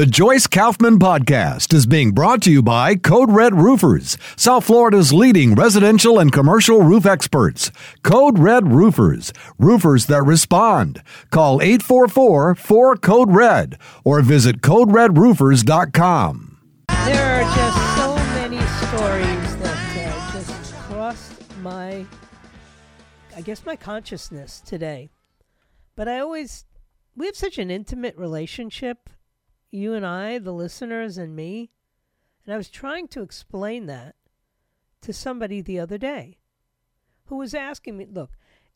The Joyce Kaufman Podcast is being brought to you by Code Red Roofers, South Florida's leading residential and commercial roof experts. Code Red Roofers, roofers that respond. Call 844 4 Code Red or visit CodeRedRoofers.com. There are just so many stories that uh, just crossed my, I guess, my consciousness today. But I always, we have such an intimate relationship you and I, the listeners, and me. And I was trying to explain that to somebody the other day who was asking me, look,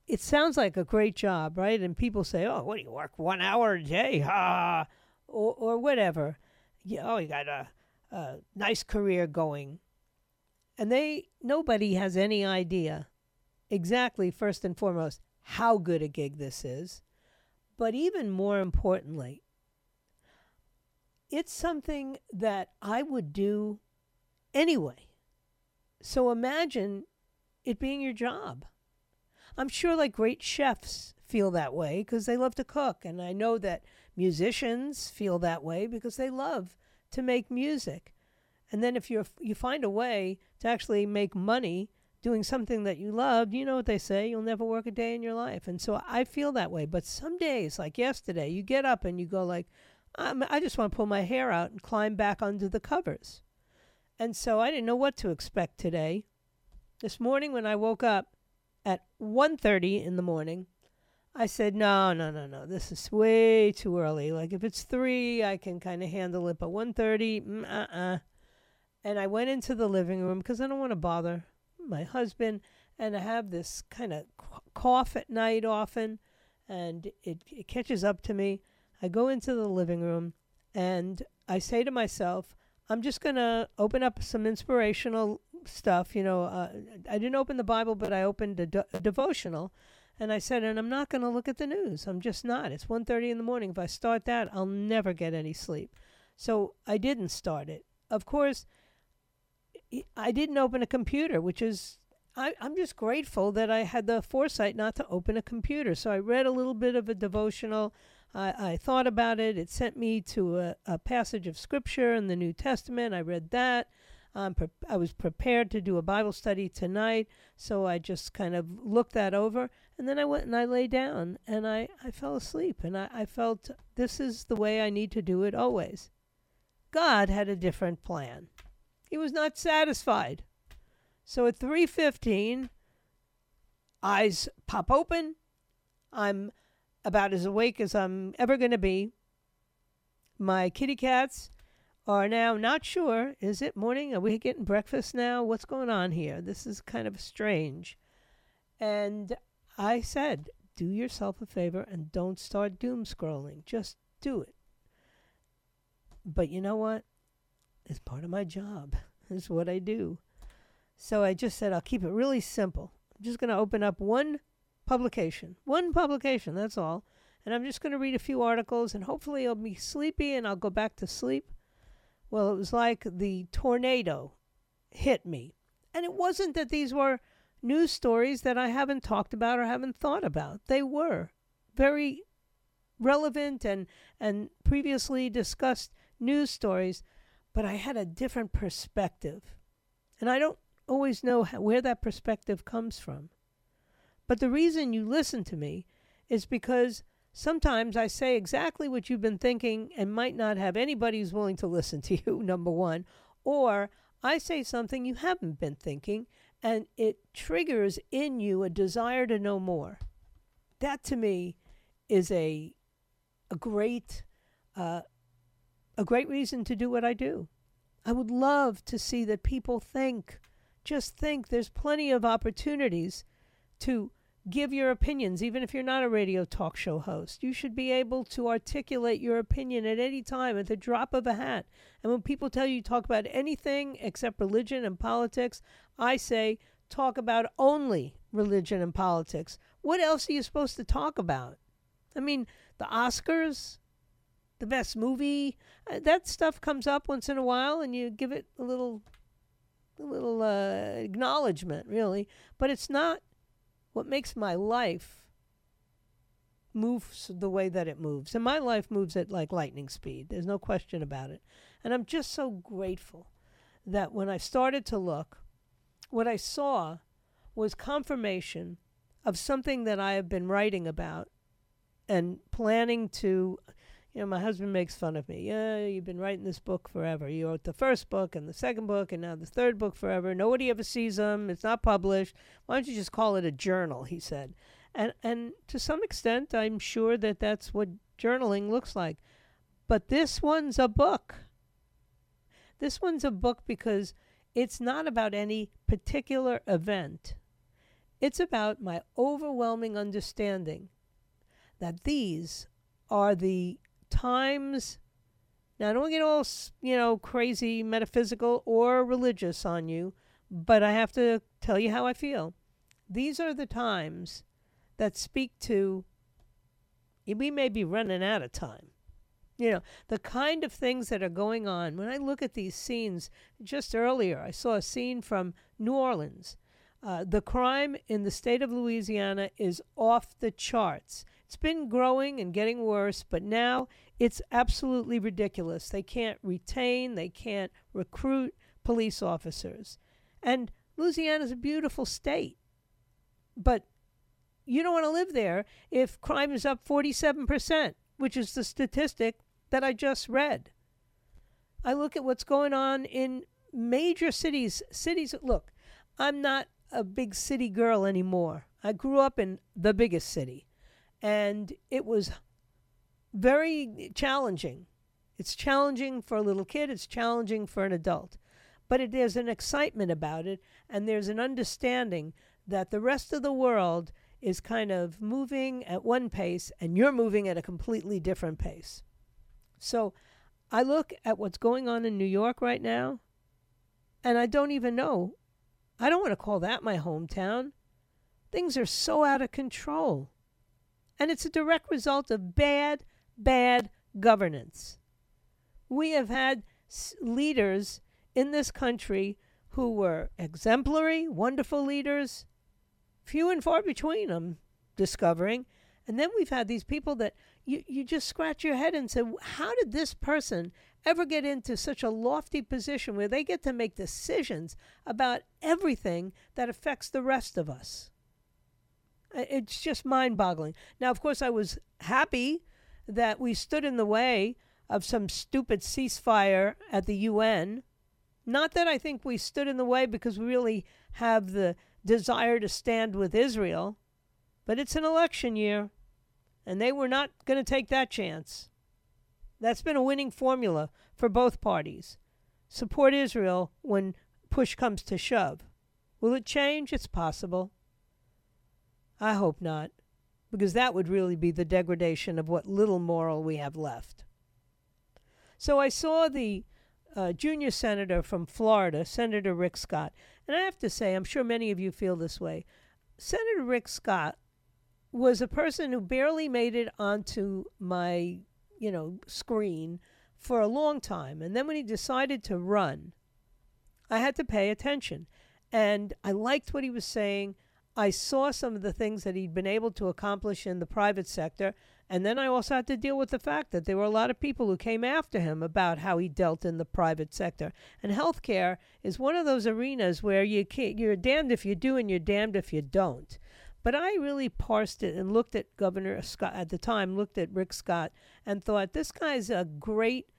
it sounds like a great job, right? And people say, oh, what do you work one hour a day? Ha! Or, or whatever. Yeah, oh, you got a, a nice career going. And they, nobody has any idea exactly, first and foremost, how good a gig this is. But even more importantly, it's something that I would do anyway. So imagine it being your job. I'm sure like great chefs feel that way because they love to cook. And I know that musicians feel that way because they love to make music. And then if you're, you find a way to actually make money doing something that you love, you know what they say, you'll never work a day in your life. And so I feel that way. But some days, like yesterday, you get up and you go like, um, I just want to pull my hair out and climb back under the covers. And so I didn't know what to expect today. This morning when I woke up at 1:30 in the morning, I said, "No, no, no, no. This is way too early. Like if it's 3, I can kind of handle it, but 1:30, mm, uh-uh." And I went into the living room because I don't want to bother my husband and I have this kind of cough at night often and it, it catches up to me. I go into the living room and I say to myself, I'm just going to open up some inspirational stuff. You know, uh, I didn't open the Bible, but I opened a, de- a devotional. And I said, and I'm not going to look at the news. I'm just not. It's 1.30 in the morning. If I start that, I'll never get any sleep. So I didn't start it. Of course, I didn't open a computer, which is I, am just grateful that I had the foresight not to open a computer. So I read a little bit of a devotional. I, I thought about it. It sent me to a, a passage of scripture in the New Testament. I read that. Um, pre- I was prepared to do a Bible study tonight, so I just kind of looked that over. And then I went and I lay down and I, I fell asleep. And I, I felt this is the way I need to do it always. God had a different plan. He was not satisfied. So at 3:15, eyes pop open. I'm about as awake as I'm ever going to be. My kitty cats are now not sure is it morning? Are we getting breakfast now? What's going on here? This is kind of strange. And I said, do yourself a favor and don't start doom scrolling. Just do it. But you know what? It's part of my job. It's what I do. So I just said I'll keep it really simple. I'm just going to open up one publication. One publication, that's all. And I'm just going to read a few articles and hopefully I'll be sleepy and I'll go back to sleep. Well, it was like the tornado hit me. And it wasn't that these were news stories that I haven't talked about or haven't thought about. They were very relevant and, and previously discussed news stories, but I had a different perspective. And I don't always know how, where that perspective comes from. But the reason you listen to me is because sometimes I say exactly what you've been thinking and might not have anybody who's willing to listen to you, number one. Or I say something you haven't been thinking and it triggers in you a desire to know more. That to me is a, a great uh, a great reason to do what I do. I would love to see that people think, just think there's plenty of opportunities to give your opinions, even if you're not a radio talk show host. You should be able to articulate your opinion at any time at the drop of a hat. And when people tell you talk about anything except religion and politics, I say talk about only religion and politics. What else are you supposed to talk about? I mean, the Oscars, the best movie, uh, that stuff comes up once in a while and you give it a little a little uh, acknowledgement, really, but it's not what makes my life move the way that it moves. And my life moves at like lightning speed. There's no question about it. And I'm just so grateful that when I started to look, what I saw was confirmation of something that I have been writing about and planning to you know, my husband makes fun of me. Yeah, you've been writing this book forever. You wrote the first book and the second book and now the third book forever. Nobody ever sees them. It's not published. Why don't you just call it a journal? He said, and and to some extent, I'm sure that that's what journaling looks like. But this one's a book. This one's a book because it's not about any particular event. It's about my overwhelming understanding that these are the times now I don't get all you know crazy metaphysical or religious on you, but I have to tell you how I feel. These are the times that speak to we may be running out of time. You know, the kind of things that are going on. When I look at these scenes, just earlier, I saw a scene from New Orleans. Uh, the crime in the state of Louisiana is off the charts. It's been growing and getting worse, but now it's absolutely ridiculous. They can't retain, they can't recruit police officers. And Louisiana is a beautiful state. But you don't want to live there if crime is up 47%, which is the statistic that I just read. I look at what's going on in major cities. Cities, look, I'm not a big city girl anymore. I grew up in the biggest city and it was very challenging. It's challenging for a little kid, it's challenging for an adult. But it, there's an excitement about it, and there's an understanding that the rest of the world is kind of moving at one pace, and you're moving at a completely different pace. So I look at what's going on in New York right now, and I don't even know. I don't want to call that my hometown. Things are so out of control. And it's a direct result of bad, bad governance. We have had leaders in this country who were exemplary, wonderful leaders, few and far between, I'm discovering. And then we've had these people that you, you just scratch your head and say, how did this person ever get into such a lofty position where they get to make decisions about everything that affects the rest of us? It's just mind boggling. Now, of course, I was happy that we stood in the way of some stupid ceasefire at the UN. Not that I think we stood in the way because we really have the desire to stand with Israel, but it's an election year, and they were not going to take that chance. That's been a winning formula for both parties. Support Israel when push comes to shove. Will it change? It's possible. I hope not, because that would really be the degradation of what little moral we have left. So I saw the uh, junior senator from Florida, Senator Rick Scott, and I have to say, I'm sure many of you feel this way. Senator Rick Scott was a person who barely made it onto my, you know, screen for a long time. And then when he decided to run, I had to pay attention. And I liked what he was saying. I saw some of the things that he'd been able to accomplish in the private sector. And then I also had to deal with the fact that there were a lot of people who came after him about how he dealt in the private sector. And healthcare is one of those arenas where you you're damned if you do and you're damned if you don't. But I really parsed it and looked at Governor Scott at the time, looked at Rick Scott, and thought this guy's a great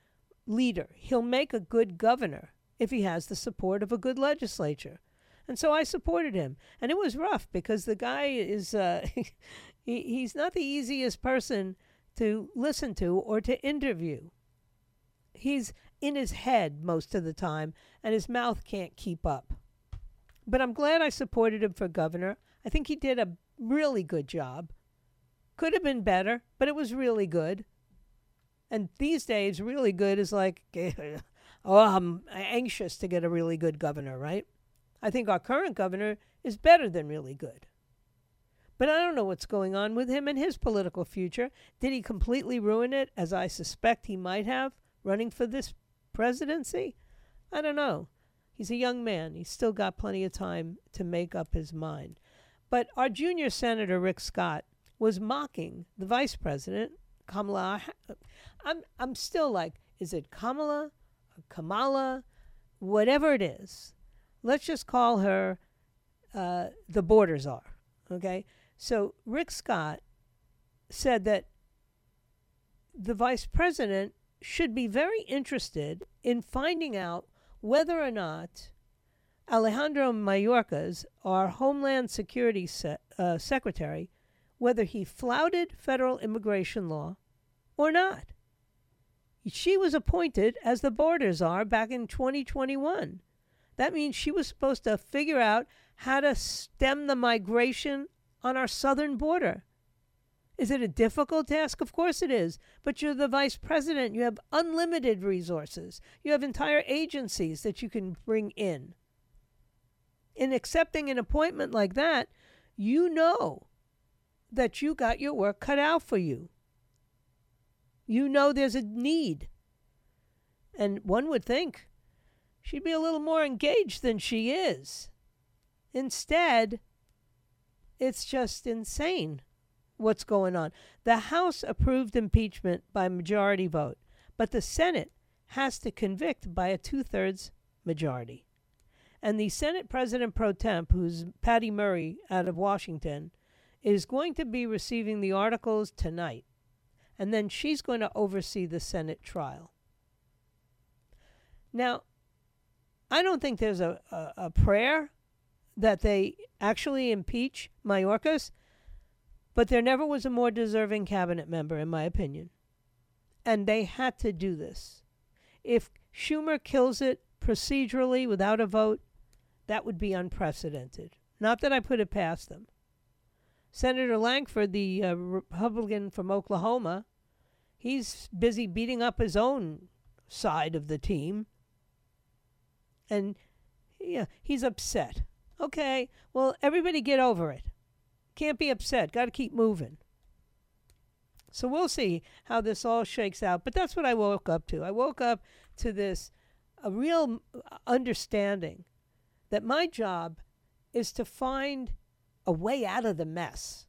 leader. He'll make a good governor if he has the support of a good legislature. And so I supported him. And it was rough because the guy is, uh, he, he's not the easiest person to listen to or to interview. He's in his head most of the time, and his mouth can't keep up. But I'm glad I supported him for governor. I think he did a really good job. Could have been better, but it was really good. And these days, really good is like, oh, I'm anxious to get a really good governor, right? I think our current governor is better than really good. But I don't know what's going on with him and his political future. Did he completely ruin it, as I suspect he might have, running for this presidency? I don't know. He's a young man. He's still got plenty of time to make up his mind. But our junior senator, Rick Scott, was mocking the vice president, Kamala. I'm, I'm still like, is it Kamala, Kamala, whatever it is? Let's just call her uh, the border czar. Okay? So Rick Scott said that the vice president should be very interested in finding out whether or not Alejandro Mayorkas, our Homeland Security se- uh, Secretary, whether he flouted federal immigration law or not. She was appointed as the border czar back in 2021. That means she was supposed to figure out how to stem the migration on our southern border. Is it a difficult task? Of course it is. But you're the vice president. You have unlimited resources. You have entire agencies that you can bring in. In accepting an appointment like that, you know that you got your work cut out for you. You know there's a need. And one would think she'd be a little more engaged than she is. Instead, it's just insane what's going on. The House approved impeachment by majority vote, but the Senate has to convict by a two thirds majority. And the Senate President pro tem, who's Patty Murray out of Washington, is going to be receiving the articles tonight. And then she's going to oversee the Senate trial. Now, I don't think there's a, a, a prayer that they actually impeach Mayorkas, but there never was a more deserving cabinet member, in my opinion. And they had to do this. If Schumer kills it procedurally without a vote, that would be unprecedented. Not that I put it past them. Senator Lankford, the uh, Republican from Oklahoma, he's busy beating up his own side of the team. And yeah, he's upset. Okay, well, everybody get over it. Can't be upset. Got to keep moving. So we'll see how this all shakes out. But that's what I woke up to. I woke up to this a real understanding that my job is to find a way out of the mess.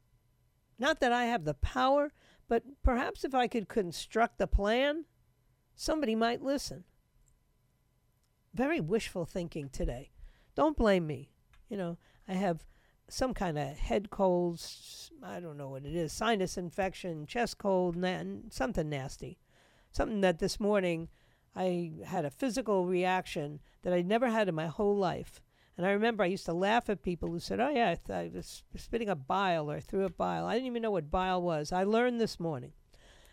Not that I have the power, but perhaps if I could construct a plan, somebody might listen. Very wishful thinking today. Don't blame me you know, I have some kind of head colds, I don't know what it is, sinus infection, chest cold, na- something nasty. Something that this morning I had a physical reaction that I'd never had in my whole life. And I remember I used to laugh at people who said, Oh, yeah, I, th- I was spitting up bile or threw up bile. I didn't even know what bile was. I learned this morning.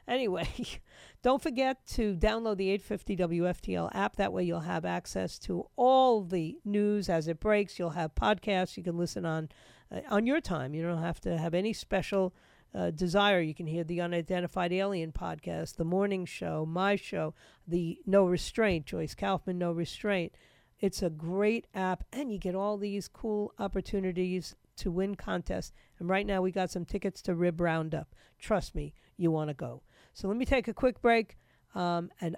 Anyway, don't forget to download the 850 WFTL app. That way you'll have access to all the news as it breaks. You'll have podcasts you can listen on uh, on your time. You don't have to have any special uh, desire. You can hear the Unidentified Alien podcast, the morning show, my show, the No Restraint, Joyce Kaufman No Restraint. It's a great app, and you get all these cool opportunities to win contests. And right now, we got some tickets to Rib Roundup. Trust me, you want to go. So let me take a quick break, um, and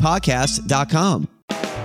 podcast.com.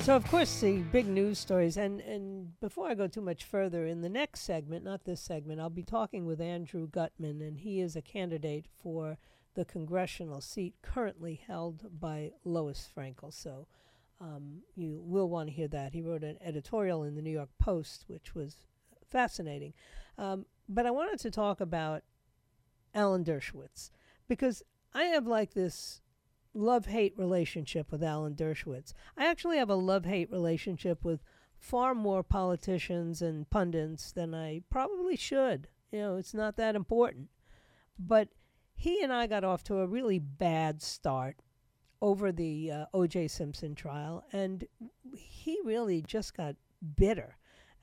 So, of course, the big news stories, and, and before I go too much further, in the next segment, not this segment, I'll be talking with Andrew Gutman, and he is a candidate for the congressional seat currently held by Lois Frankel. So, um, you will want to hear that. He wrote an editorial in the New York Post, which was fascinating. Um, but I wanted to talk about Alan Dershowitz because I have like this love hate relationship with Alan Dershowitz. I actually have a love hate relationship with far more politicians and pundits than I probably should. You know, it's not that important. But he and I got off to a really bad start over the uh, O.J. Simpson trial, and he really just got bitter.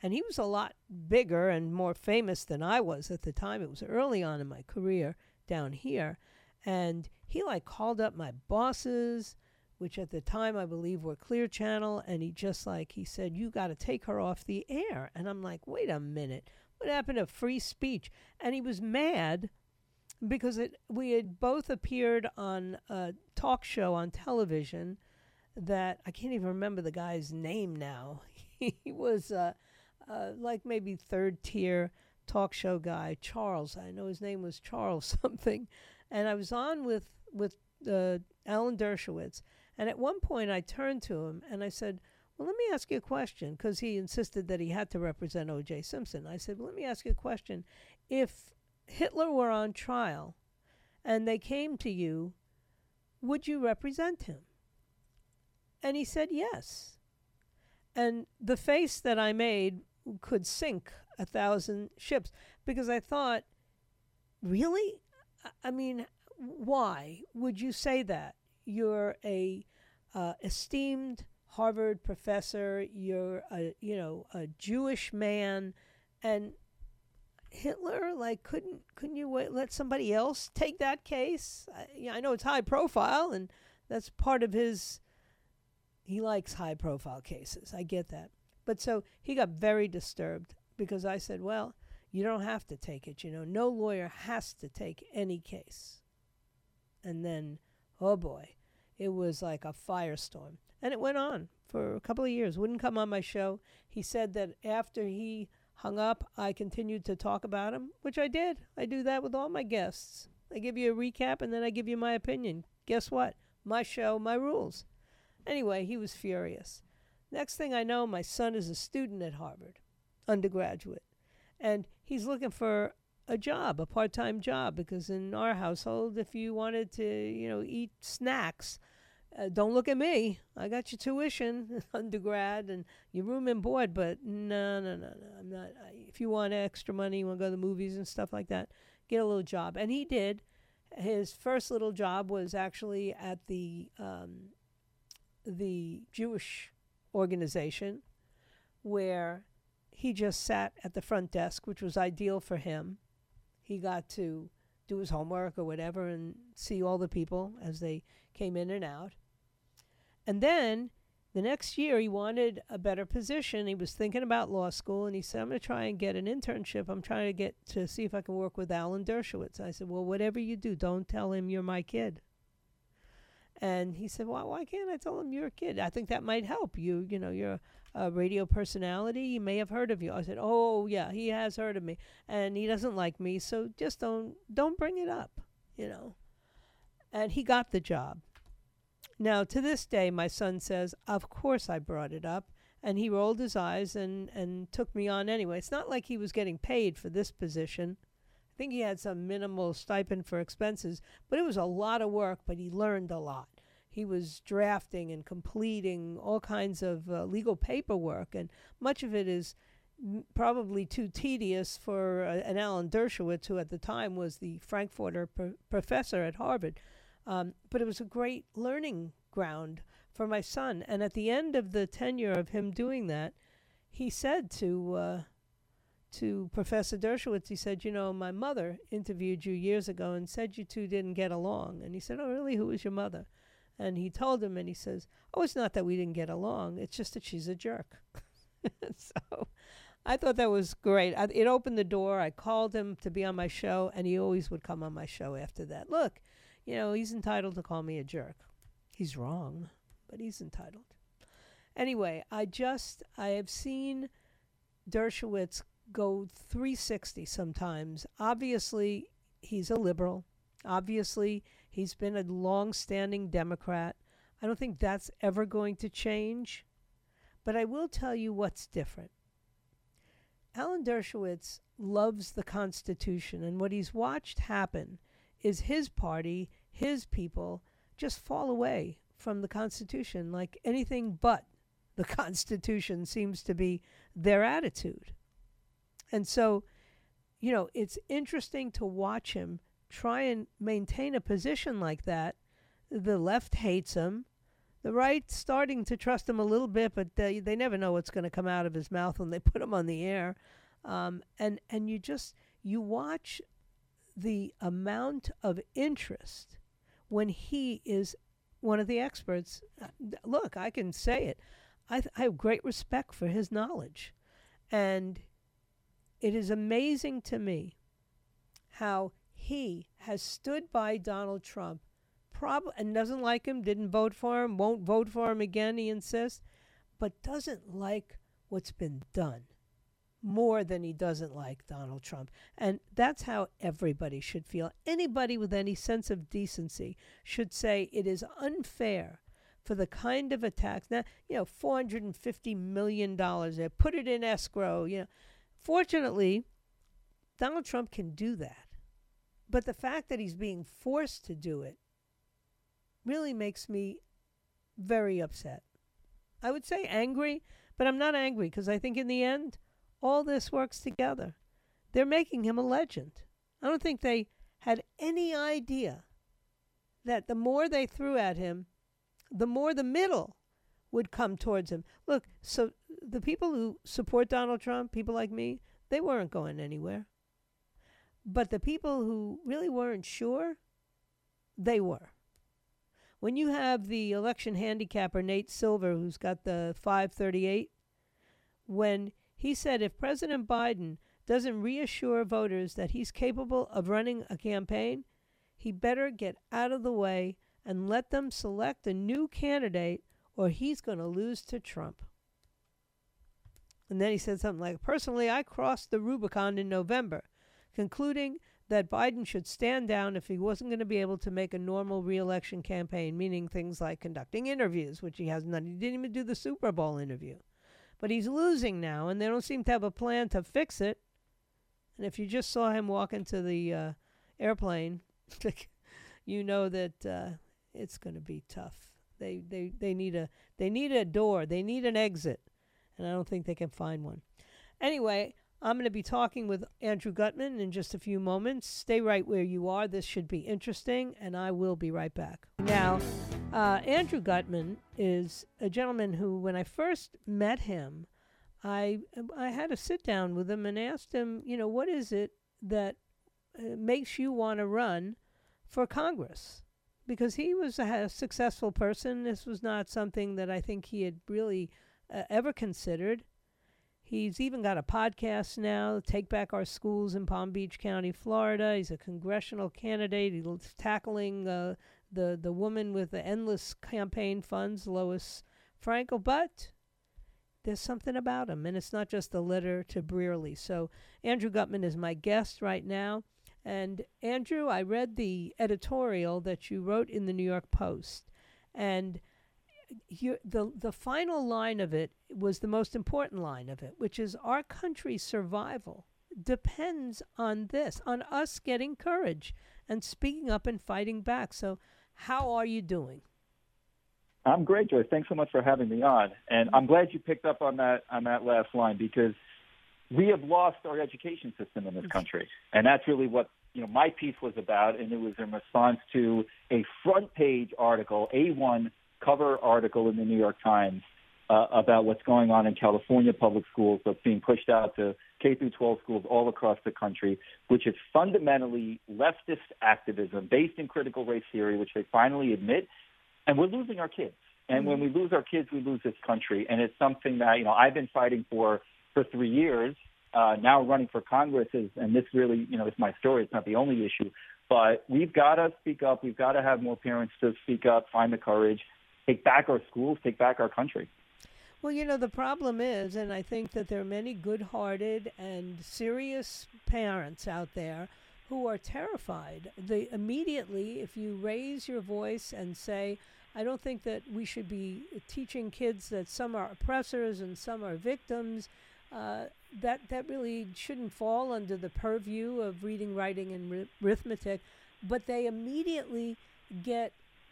And he was a lot bigger and more famous than I was at the time. It was early on in my career down here. And he like called up my bosses, which at the time I believe were Clear Channel, and he just like he said, "You got to take her off the air." And I'm like, "Wait a minute, what happened to free speech?" And he was mad because it we had both appeared on a talk show on television that I can't even remember the guy's name now. he was uh, uh, like maybe third tier talk show guy, Charles. I know his name was Charles something, and I was on with with uh, Alan Dershowitz, and at one point I turned to him and I said. Well, let me ask you a question because he insisted that he had to represent O.J. Simpson. I said, well, let me ask you a question. If Hitler were on trial and they came to you, would you represent him? And he said yes. And the face that I made could sink a thousand ships because I thought, really? I mean, why would you say that? You're a uh, esteemed Harvard professor. You're a you know a Jewish man, and Hitler? Like, couldn't couldn't you wait, let somebody else take that case? I, I know it's high profile, and that's part of his. He likes high profile cases. I get that, but so he got very disturbed because I said, "Well, you don't have to take it. You know, no lawyer has to take any case." And then, oh boy, it was like a firestorm, and it went on for a couple of years. Wouldn't come on my show. He said that after he hung up, I continued to talk about him, which I did. I do that with all my guests. I give you a recap and then I give you my opinion. Guess what? My show, my rules. Anyway, he was furious. Next thing I know, my son is a student at Harvard, undergraduate, and he's looking for a job, a part-time job, because in our household, if you wanted to, you know, eat snacks, uh, don't look at me. I got your tuition, undergrad, and your room and board, but no, no, no, no. I'm not. I, if you want extra money, you want to go to the movies and stuff like that, get a little job. And he did. His first little job was actually at the um, the Jewish organization, where he just sat at the front desk, which was ideal for him. He got to do his homework or whatever and see all the people as they came in and out. And then the next year, he wanted a better position. He was thinking about law school, and he said, "I'm going to try and get an internship. I'm trying to get to see if I can work with Alan Dershowitz." I said, "Well, whatever you do, don't tell him you're my kid." And he said, "Well, why can't I tell him you're a kid? I think that might help you. You know, you're a radio personality. He may have heard of you." I said, "Oh, yeah, he has heard of me, and he doesn't like me, so just don't don't bring it up, you know." And he got the job. Now, to this day, my son says, Of course I brought it up. And he rolled his eyes and, and took me on anyway. It's not like he was getting paid for this position. I think he had some minimal stipend for expenses, but it was a lot of work, but he learned a lot. He was drafting and completing all kinds of uh, legal paperwork, and much of it is probably too tedious for uh, an Alan Dershowitz, who at the time was the Frankfurter pr- professor at Harvard. Um, but it was a great learning ground for my son. And at the end of the tenure of him doing that, he said to uh, to Professor Dershowitz, he said, "You know, my mother interviewed you years ago and said you two didn't get along." And he said, "Oh, really? Who was your mother?" And he told him, and he says, "Oh, it's not that we didn't get along. It's just that she's a jerk." so, I thought that was great. I, it opened the door. I called him to be on my show, and he always would come on my show after that. Look, you know, he's entitled to call me a jerk. He's wrong, but he's entitled. Anyway, I just I have seen Dershowitz go 360 sometimes. Obviously, he's a liberal. Obviously, he's been a long-standing Democrat. I don't think that's ever going to change. But I will tell you what's different. Alan Dershowitz loves the Constitution, and what he's watched happen is his party, his people, just fall away from the Constitution like anything but the Constitution seems to be their attitude. And so, you know, it's interesting to watch him try and maintain a position like that. The left hates him. The right starting to trust him a little bit, but they, they never know what's going to come out of his mouth when they put him on the air. Um, and and you just you watch the amount of interest when he is one of the experts. Uh, look, I can say it. I, th- I have great respect for his knowledge. And it is amazing to me how he has stood by Donald Trump prob- and doesn't like him, didn't vote for him, won't vote for him again, he insists, but doesn't like what's been done more than he doesn't like Donald Trump. And that's how everybody should feel. Anybody with any sense of decency should say it is unfair for the kind of attacks. Now, you know, $450 million, they put it in escrow. You know, fortunately, Donald Trump can do that. But the fact that he's being forced to do it really makes me very upset. I would say angry, but I'm not angry because I think in the end, all this works together. They're making him a legend. I don't think they had any idea that the more they threw at him, the more the middle would come towards him. Look, so the people who support Donald Trump, people like me, they weren't going anywhere. But the people who really weren't sure, they were. When you have the election handicapper Nate Silver, who's got the 538, when he said if President Biden doesn't reassure voters that he's capable of running a campaign, he better get out of the way and let them select a new candidate or he's going to lose to Trump. And then he said something like, Personally, I crossed the Rubicon in November, concluding that Biden should stand down if he wasn't going to be able to make a normal reelection campaign, meaning things like conducting interviews, which he hasn't done. He didn't even do the Super Bowl interview. But he's losing now, and they don't seem to have a plan to fix it. And if you just saw him walk into the uh, airplane, you know that uh, it's going to be tough. They, they, they need a they need a door. They need an exit, and I don't think they can find one. Anyway, I'm going to be talking with Andrew Gutman in just a few moments. Stay right where you are. This should be interesting, and I will be right back. Now, uh, Andrew Gutman is a gentleman who, when I first met him, I I had a sit down with him and asked him, you know, what is it that uh, makes you want to run for Congress? because he was a, successful person. This was not something that I think he had really uh, ever considered. He's even got a podcast now, Take Back Our Schools in Palm Beach County, Florida. He's a congressional candidate. He's tackling uh, the, the woman with the endless campaign funds, Lois Frankel. But there's something about him, and it's not just a letter to Brearley. So Andrew Gutman is my guest right now. And Andrew, I read the editorial that you wrote in the New York Post, and you, the the final line of it was the most important line of it, which is our country's survival depends on this, on us getting courage and speaking up and fighting back. So, how are you doing? I'm great, Joyce. Thanks so much for having me on, and I'm glad you picked up on that on that last line because we have lost our education system in this country, and that's really what you know my piece was about, and it was in response to a front page article, A1 cover article in the New York Times uh, about what's going on in California public schools that's being pushed out to K through 12 schools all across the country, which is fundamentally leftist activism based in critical race theory, which they finally admit and we're losing our kids. And when we lose our kids, we lose this country. And it's something that you know I've been fighting for for three years. Uh, now running for Congress is, and this really you know is my story. It's not the only issue, but we've got to speak up. We've got to have more parents to speak up, find the courage, take back our schools, take back our country. Well, you know, the problem is, and I think that there are many good hearted and serious parents out there who are terrified. They immediately, if you raise your voice and say, I don't think that we should be teaching kids that some are oppressors and some are victims. Uh, that that really shouldn't fall under the purview of reading, writing, and arithmetic. But they immediately get,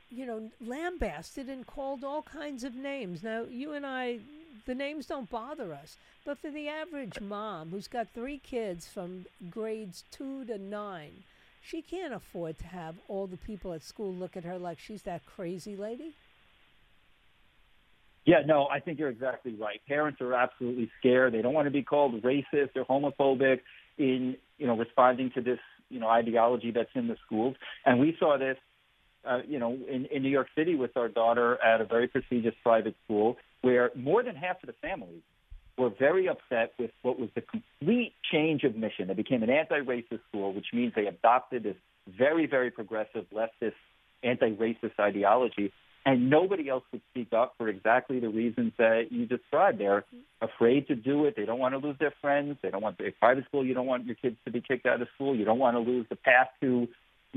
you know, lambasted and called all kinds of names. Now, you and I, the names don't bother us, but for the average mom who's got three kids from grades two to nine she can't afford to have all the people at school look at her like she's that crazy lady. Yeah, no, I think you're exactly right. Parents are absolutely scared. They don't want to be called racist or homophobic in, you know, responding to this, you know, ideology that's in the schools. And we saw this, uh, you know, in, in New York City with our daughter at a very prestigious private school where more than half of the families were very upset with what was the complete change of mission. It became an anti-racist school, which means they adopted this very, very progressive leftist anti-racist ideology. And nobody else would speak up for exactly the reasons that you described. They're afraid to do it. They don't want to lose their friends. They don't want a private school. You don't want your kids to be kicked out of school. You don't want to lose the path to,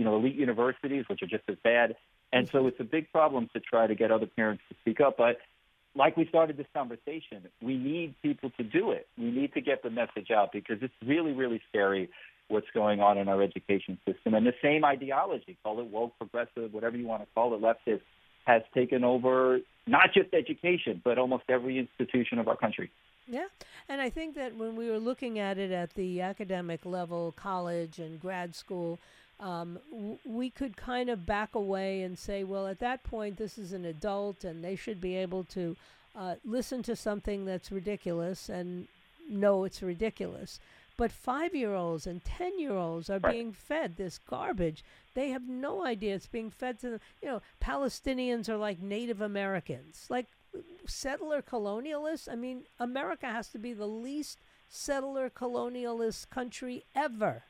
you know, elite universities, which are just as bad. And so it's a big problem to try to get other parents to speak up. But like we started this conversation, we need people to do it. We need to get the message out because it's really, really scary what's going on in our education system. And the same ideology, call it woke, progressive, whatever you want to call it, leftist, has taken over not just education, but almost every institution of our country. Yeah. And I think that when we were looking at it at the academic level, college and grad school, um, w- we could kind of back away and say, well, at that point, this is an adult and they should be able to uh, listen to something that's ridiculous and know it's ridiculous. But five year olds and 10 year olds are right. being fed this garbage. They have no idea it's being fed to them. You know, Palestinians are like Native Americans, like settler colonialists. I mean, America has to be the least settler colonialist country ever.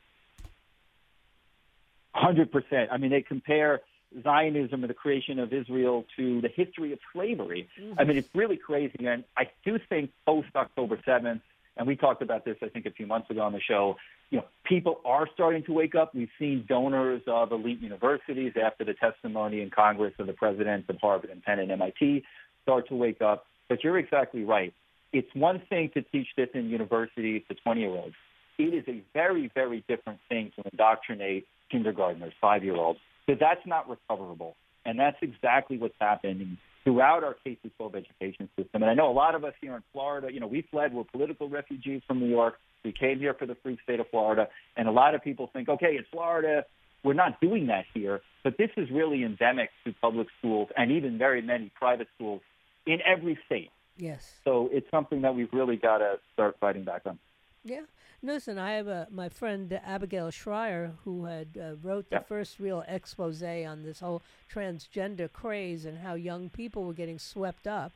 Hundred percent. I mean, they compare Zionism and the creation of Israel to the history of slavery. Mm-hmm. I mean, it's really crazy. And I do think post October seventh, and we talked about this, I think, a few months ago on the show. You know, people are starting to wake up. We've seen donors of elite universities after the testimony in Congress of the presidents of Harvard and Penn and MIT start to wake up. But you're exactly right. It's one thing to teach this in universities to 20 year olds. It is a very, very different thing to indoctrinate kindergartners, five year olds. So that's not recoverable. And that's exactly what's happening throughout our K 12 education system. And I know a lot of us here in Florida, you know, we fled, we're political refugees from New York. We came here for the free state of Florida. And a lot of people think, okay, it's Florida. We're not doing that here. But this is really endemic to public schools and even very many private schools in every state. Yes. So it's something that we've really got to start fighting back on. Yeah. Listen, I have a, my friend Abigail Shrier who had uh, wrote the first real expose on this whole transgender craze and how young people were getting swept up.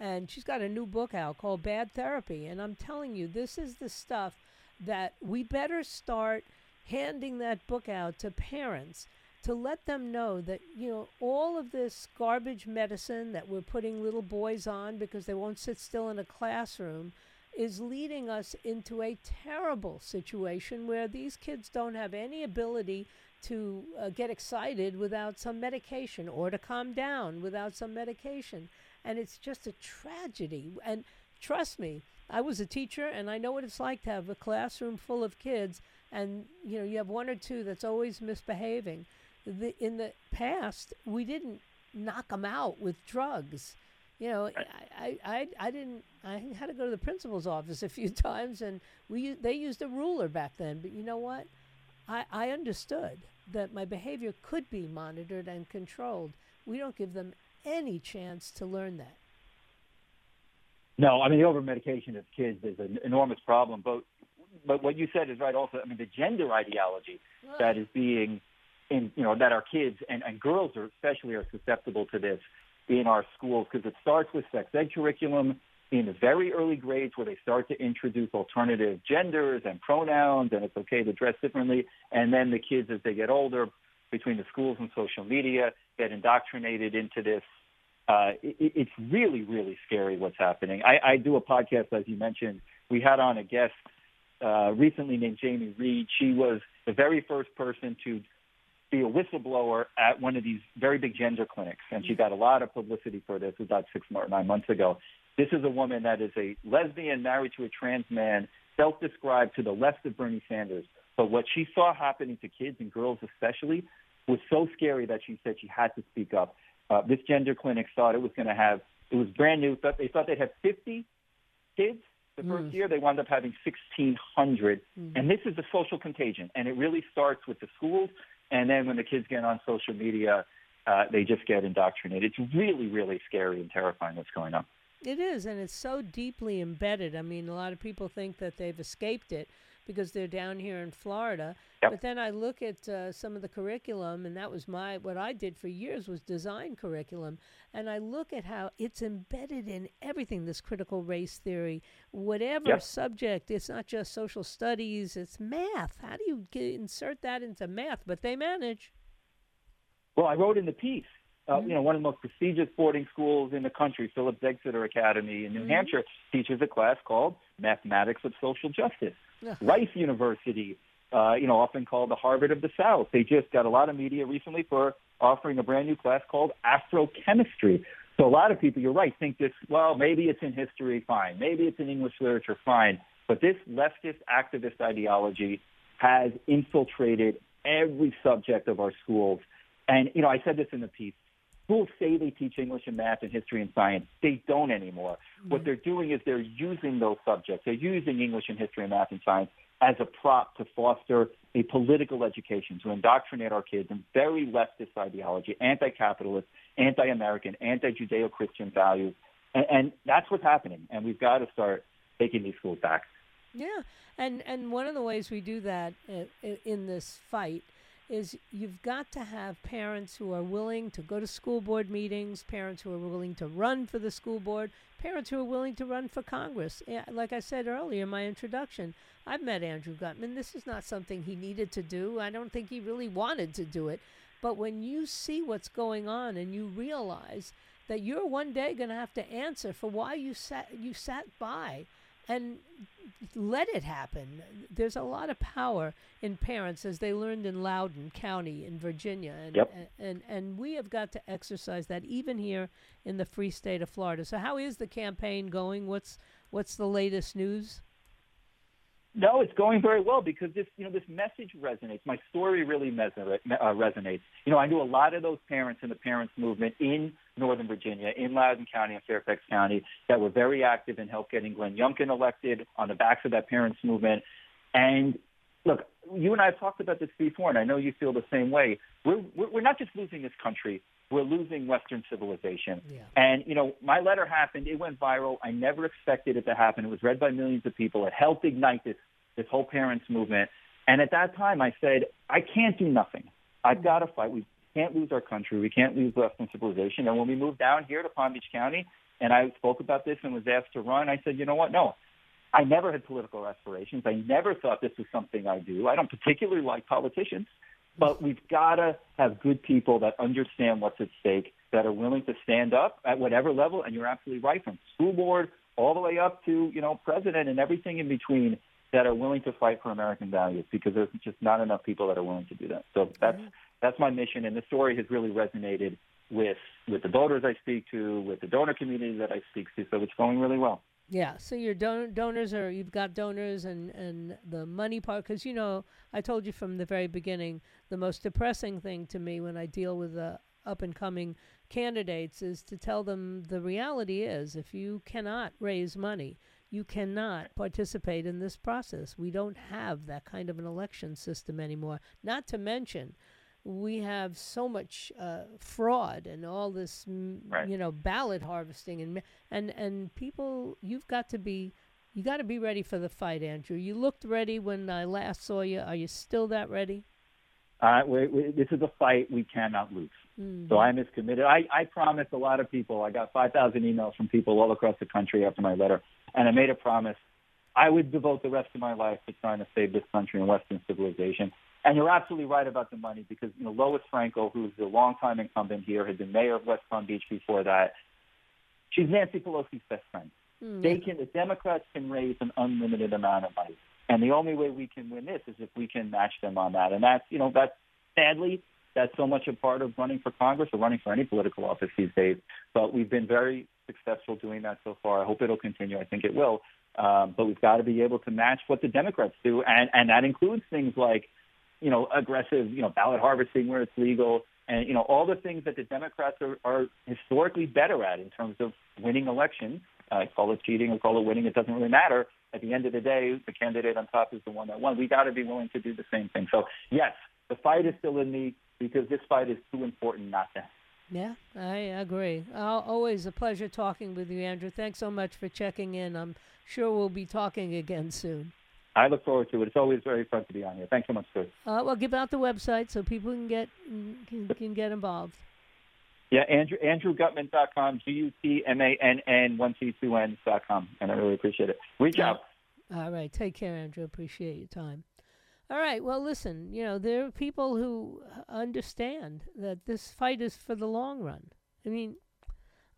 And she's got a new book out called Bad Therapy. And I'm telling you, this is the stuff that we better start handing that book out to parents to let them know that you know all of this garbage medicine that we're putting little boys on because they won't sit still in a classroom is leading us into a terrible situation where these kids don't have any ability to uh, get excited without some medication or to calm down without some medication. And it's just a tragedy. And trust me, I was a teacher and I know what it's like to have a classroom full of kids and you know you have one or two that's always misbehaving. The, in the past, we didn't knock them out with drugs you know, I, I, I didn't. I had to go to the principal's office a few times, and we they used a ruler back then. But you know what? I, I understood that my behavior could be monitored and controlled. We don't give them any chance to learn that. No, I mean the over medication of kids is an enormous problem. But but what you said is right. Also, I mean the gender ideology that is being in you know that our kids and, and girls are especially are susceptible to this in our schools because it starts with sex ed curriculum in the very early grades where they start to introduce alternative genders and pronouns and it's okay to dress differently. And then the kids as they get older between the schools and social media get indoctrinated into this. Uh, it, it's really really scary what's happening. I, I do a podcast as you mentioned. We had on a guest uh, recently named Jamie Reed. She was the very first person to be a whistleblower at one of these very big gender clinics, and she got a lot of publicity for this about six or nine months ago. This is a woman that is a lesbian married to a trans man, self-described to the left of Bernie Sanders. But what she saw happening to kids and girls especially was so scary that she said she had to speak up. Uh, this gender clinic thought it was going to have, it was brand new. Thought they thought they'd have 50 kids the first Mm. year. They wound up having 1,600. Mm. And this is a social contagion. And it really starts with the schools. And then when the kids get on social media, uh, they just get indoctrinated. It's really, really scary and terrifying what's going on. It is, and it's so deeply embedded. I mean, a lot of people think that they've escaped it because they're down here in Florida. Yep. But then I look at uh, some of the curriculum, and that was my what I did for years was design curriculum, and I look at how it's embedded in everything. This critical race theory, whatever Yep. subject, it's not just social studies; it's math. How do you get, insert that into math? But they manage. Well, I wrote in the piece, uh, you know, one of the most prestigious boarding schools in the country, Phillips Exeter Academy in New Hampshire, teaches a class called Mathematics of Social Justice. Rice University, uh, you know, often called the Harvard of the South. They just got a lot of media recently for offering a brand new class called Astrochemistry. So a lot of people, you're right, think this, well, maybe it's in history, fine. Maybe it's in English literature, fine. But this leftist activist ideology has infiltrated every subject of our schools. And, you know, I said this in the piece. Schools say they teach English and math and history and science. They don't anymore. What they're doing is they're using those subjects. They're using English and history and math and science as a prop to foster a political education, to indoctrinate our kids in very leftist ideology, anti-capitalist, anti-American, anti-Judeo-Christian values. And, and that's what's happening. And we've got to start taking these schools back. Yeah, and and one of the ways we do that uh, in this fight is you've got to have parents who are willing to go to school board meetings, parents who are willing to run for the school board, parents who are willing to run for Congress. Eh, like I said earlier in my introduction, I've met Andrew Gutmann. This is not something he needed to do. I don't think he really wanted to do it. But when you see what's going on and you realize that you're one day going to have to answer for why you sat you sat by and let it happen. There's a lot of power in parents, as they learned in Loudoun County in Virginia, and Yep. and, and we have got to exercise that even here in the free state of Florida. So, how is the campaign going? What's what's the latest news? No, it's going very well because this, you know, this message resonates. My story really mesera- uh, resonates. You know, I knew a lot of those parents in the parents movement in Northern Virginia, in Loudoun County and Fairfax County, that were very active and helped getting Glenn Youngkin elected on the backs of that parents movement. And look, you and I have talked about this before, and I know you feel the same way. We're we're, we're not just losing this country; we're losing Western civilization. Yeah. And you know, my letter happened; it went viral. I never expected it to happen. It was read by millions of people. It helped ignite this this whole parents movement. And at that time, I said, I can't do nothing. I've mm. got to fight. We can't lose our country. We can't lose Western civilization. And when we moved down here to Palm Beach County, and I spoke about this and was asked to run, I said, you know what? No, I never had political aspirations. I never thought this was something I do. I don't particularly like politicians, but we've got to have good people that understand what's at stake, that are willing to stand up at whatever level. And you're absolutely right, from school board all the way up to you know president and everything in between, that are willing to fight for American values. Because there's just not enough people that are willing to do that. So that's mm-hmm. That's my mission, and the story has really resonated with with the voters I speak to, with the donor community that I speak to. So it's going really well. Yeah, so your don- donors are you've got donors and and the money part because you know I told you from the very beginning the most depressing thing to me when I deal with the up and coming candidates is to tell them the reality is if you cannot raise money you cannot participate in this process. We don't have that kind of an election system anymore. Not to mention we have so much uh, fraud and all this, Right. you know, ballot harvesting and and and people. You've got to be, you got to be ready for the fight, Andrew. You looked ready when I last saw you. Are you still that ready? Uh, we, we, this is a fight we cannot lose. Mm-hmm. So I'm as committed. I, I promised a lot of people. I got 5,000 emails from people all across the country after my letter, and I made a promise. I would devote the rest of my life to trying to save this country and Western civilization. And you're absolutely right about the money because you know Lois Frankel, who's a longtime incumbent here, had been mayor of West Palm Beach before that. She's Nancy Pelosi's best friend. Mm-hmm. They can, the Democrats can raise an unlimited amount of money, and the only way we can win this is if we can match them on that. And that's you know that's sadly that's so much a part of running for Congress or running for any political office these days. But we've been very successful doing that so far. I hope it'll continue. I think it will. Um, but we've got to be able to match what the Democrats do, and and that includes things like, you know, aggressive, you know, ballot harvesting where it's legal, and you know, all the things that the Democrats are, are historically better at in terms of winning elections. Uh, call it cheating or call it winning, it doesn't really matter. At the end of the day, the candidate on top is the one that won. We got to be willing to do the same thing. So yes, the fight is still in me because this fight is too important not to. Yeah, I agree. Always a pleasure talking with you, Andrew. Thanks so much for checking in. I'm sure we'll be talking again soon. I look forward to it. It's always very fun to be on here. Thanks so much, sir. Uh, well, give out the website so people can get can, can get involved. Yeah, Andrew andrewgutmann.com, G U T M A N N one T two N dot com, and I really appreciate it. Reach out. All right, take care, Andrew. Appreciate your time. All right, well, listen, you know, there are people who understand that this fight is for the long run. I mean,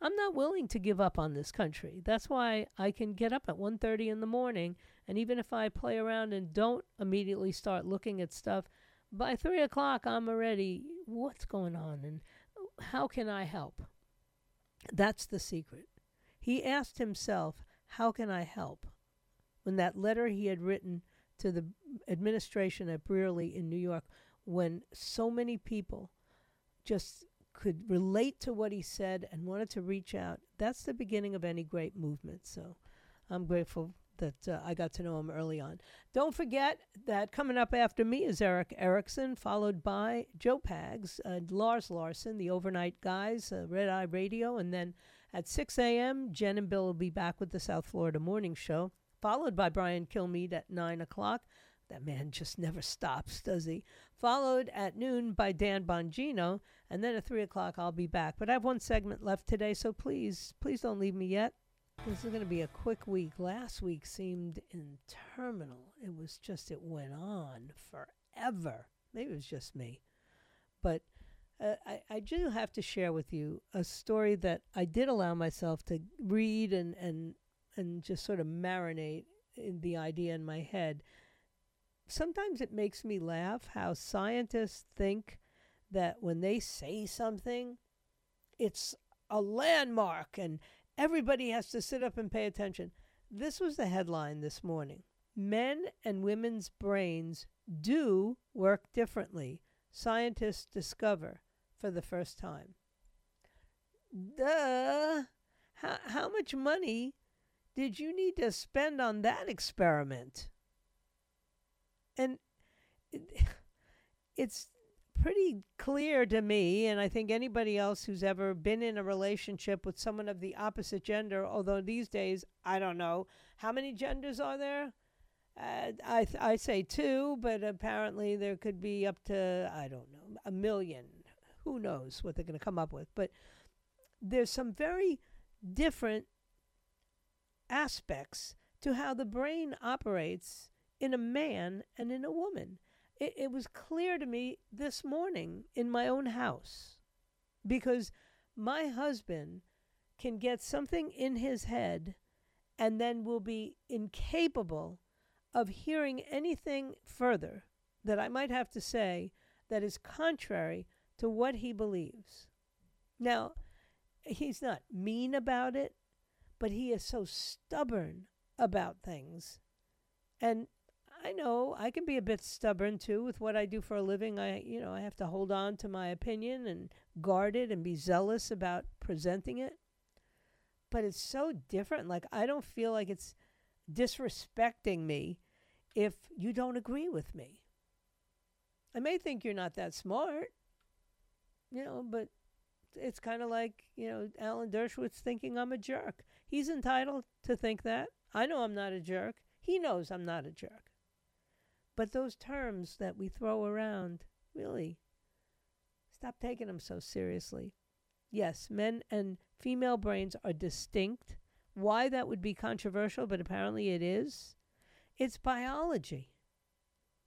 I'm not willing to give up on this country. That's why I can get up at 1:30 in the morning, and even if I play around and don't immediately start looking at stuff, by three o'clock I'm already what's going on and how can I help? That's the secret. He asked himself, "How can I help?" When that letter he had written to the administration at Brearley in New York, when so many people just could relate to what he said and wanted to reach out, that's the beginning of any great movement. So I'm grateful that uh, I got to know him early on. Don't forget that coming up after me is Erick Erickson, followed by Joe Pags, uh, Lars Larson, the overnight guys, uh, Red Eye Radio, and then at 6 a.m., Jen and Bill will be back with the South Florida Morning Show, followed by Brian Kilmeade at 9 o'clock. That man just never stops, does he? Followed at noon by Dan Bongino, and then at 3 o'clock I'll be back. But I have one segment left today, so please, please don't leave me yet. This is going to be a quick week. Last week seemed interminable. It was just, it went on forever. Maybe it was just me. But uh, I, I do have to share with you a story that I did allow myself to read and, and, and just sort of marinate in the idea in my head. Sometimes it makes me laugh how scientists think that when they say something, it's a landmark and everybody has to sit up and pay attention. This was the headline this morning Men and women's brains do work differently, scientists discover for the first time. Duh! How, how much money did you need to spend on that experiment? And it, it's pretty clear to me, and I think anybody else who's ever been in a relationship with someone of the opposite gender, although these days, I don't know, how many genders are there? Uh, I, th- I say two, but apparently there could be up to, I don't know, a million. Who knows what they're going to come up with? But there's some very different aspects to how the brain operates in a man and in a woman it, it was clear to me this morning in my own house because my husband can get something in his head and then will be incapable of hearing anything further that I might have to say that is contrary to what he believes. Now, he's not mean about it, but he is so stubborn about things. And I know I can be a bit stubborn too with what I do for a living. I, you know, I have to hold on to my opinion and guard it and be zealous about presenting it. But it's so different. Like, I don't feel like it's disrespecting me if you don't agree with me. I may think you're not that smart, you know, but it's kind of like, you know, Alan Dershowitz thinking I'm a jerk. He's entitled to think that. I know I'm not a jerk. He knows I'm not a jerk. But those terms that we throw around, Really. Stop taking them so seriously. Yes, men and female brains are distinct. Why that would be controversial, but apparently it is, it's biology.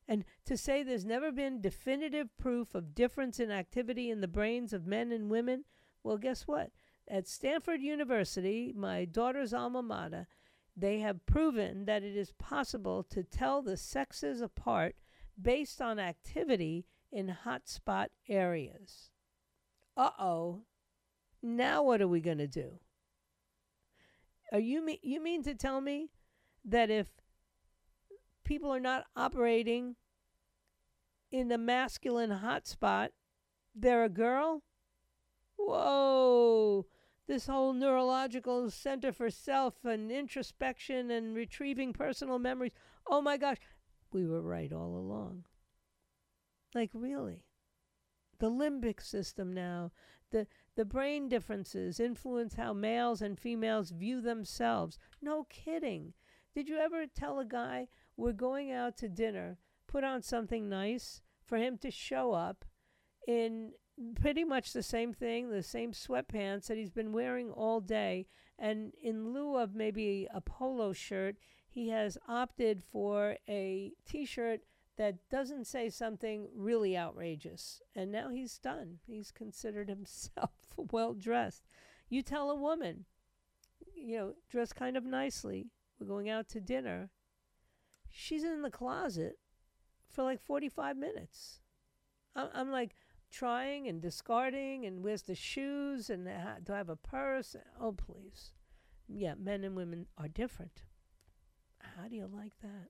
And to say there's never been definitive proof of difference in activity in the brains of men and women, well, guess what? At Stanford University, my daughter's alma mater, they have proven that it is possible to tell the sexes apart based on activity in hotspot areas. Uh oh. Now what are we going to do? Are you me- you mean to tell me that if people are not operating in the masculine hotspot, they're a girl? Whoa! This whole neurological center for self and introspection and retrieving personal memories. Oh my gosh, we were right all along. Like, really? The limbic system now, the, the brain differences influence how males and females view themselves. No kidding. Did you ever tell a guy, we're going out to dinner, put on something nice for him to show up in pretty much the same thing, the same sweatpants that he's been wearing all day. And in lieu of maybe a polo shirt, he has opted for a t shirt that doesn't say something really outrageous. And now he's done. He's considered himself well dressed. You tell a woman, you know, dress kind of nicely, we're going out to dinner. She's in the closet for like 45 minutes. I'm like, trying and discarding and where's the shoes and do I have a purse? Oh, please. Yeah, men and women are different. How do you like that?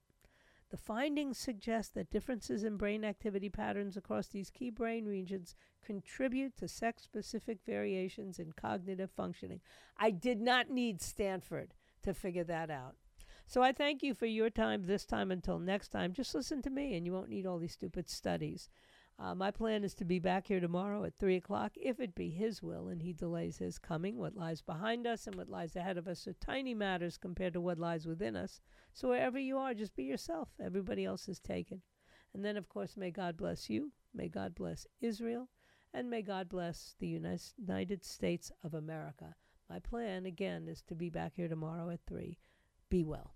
The findings suggest that differences in brain activity patterns across these key brain regions contribute to sex specific variations in cognitive functioning. I did not need Stanford to figure that out. So I thank you for your time this time until next time. Just listen to me and you won't need all these stupid studies. Uh, my plan is to be back here tomorrow at 3 o'clock, if it be His will and He delays His coming. What lies behind us and what lies ahead of us are tiny matters compared to what lies within us. So wherever you are, just be yourself. Everybody else is taken. And then, of course, may God bless you. May God bless Israel. And may God bless the United States of America. My plan, again, is to be back here tomorrow at 3. Be well.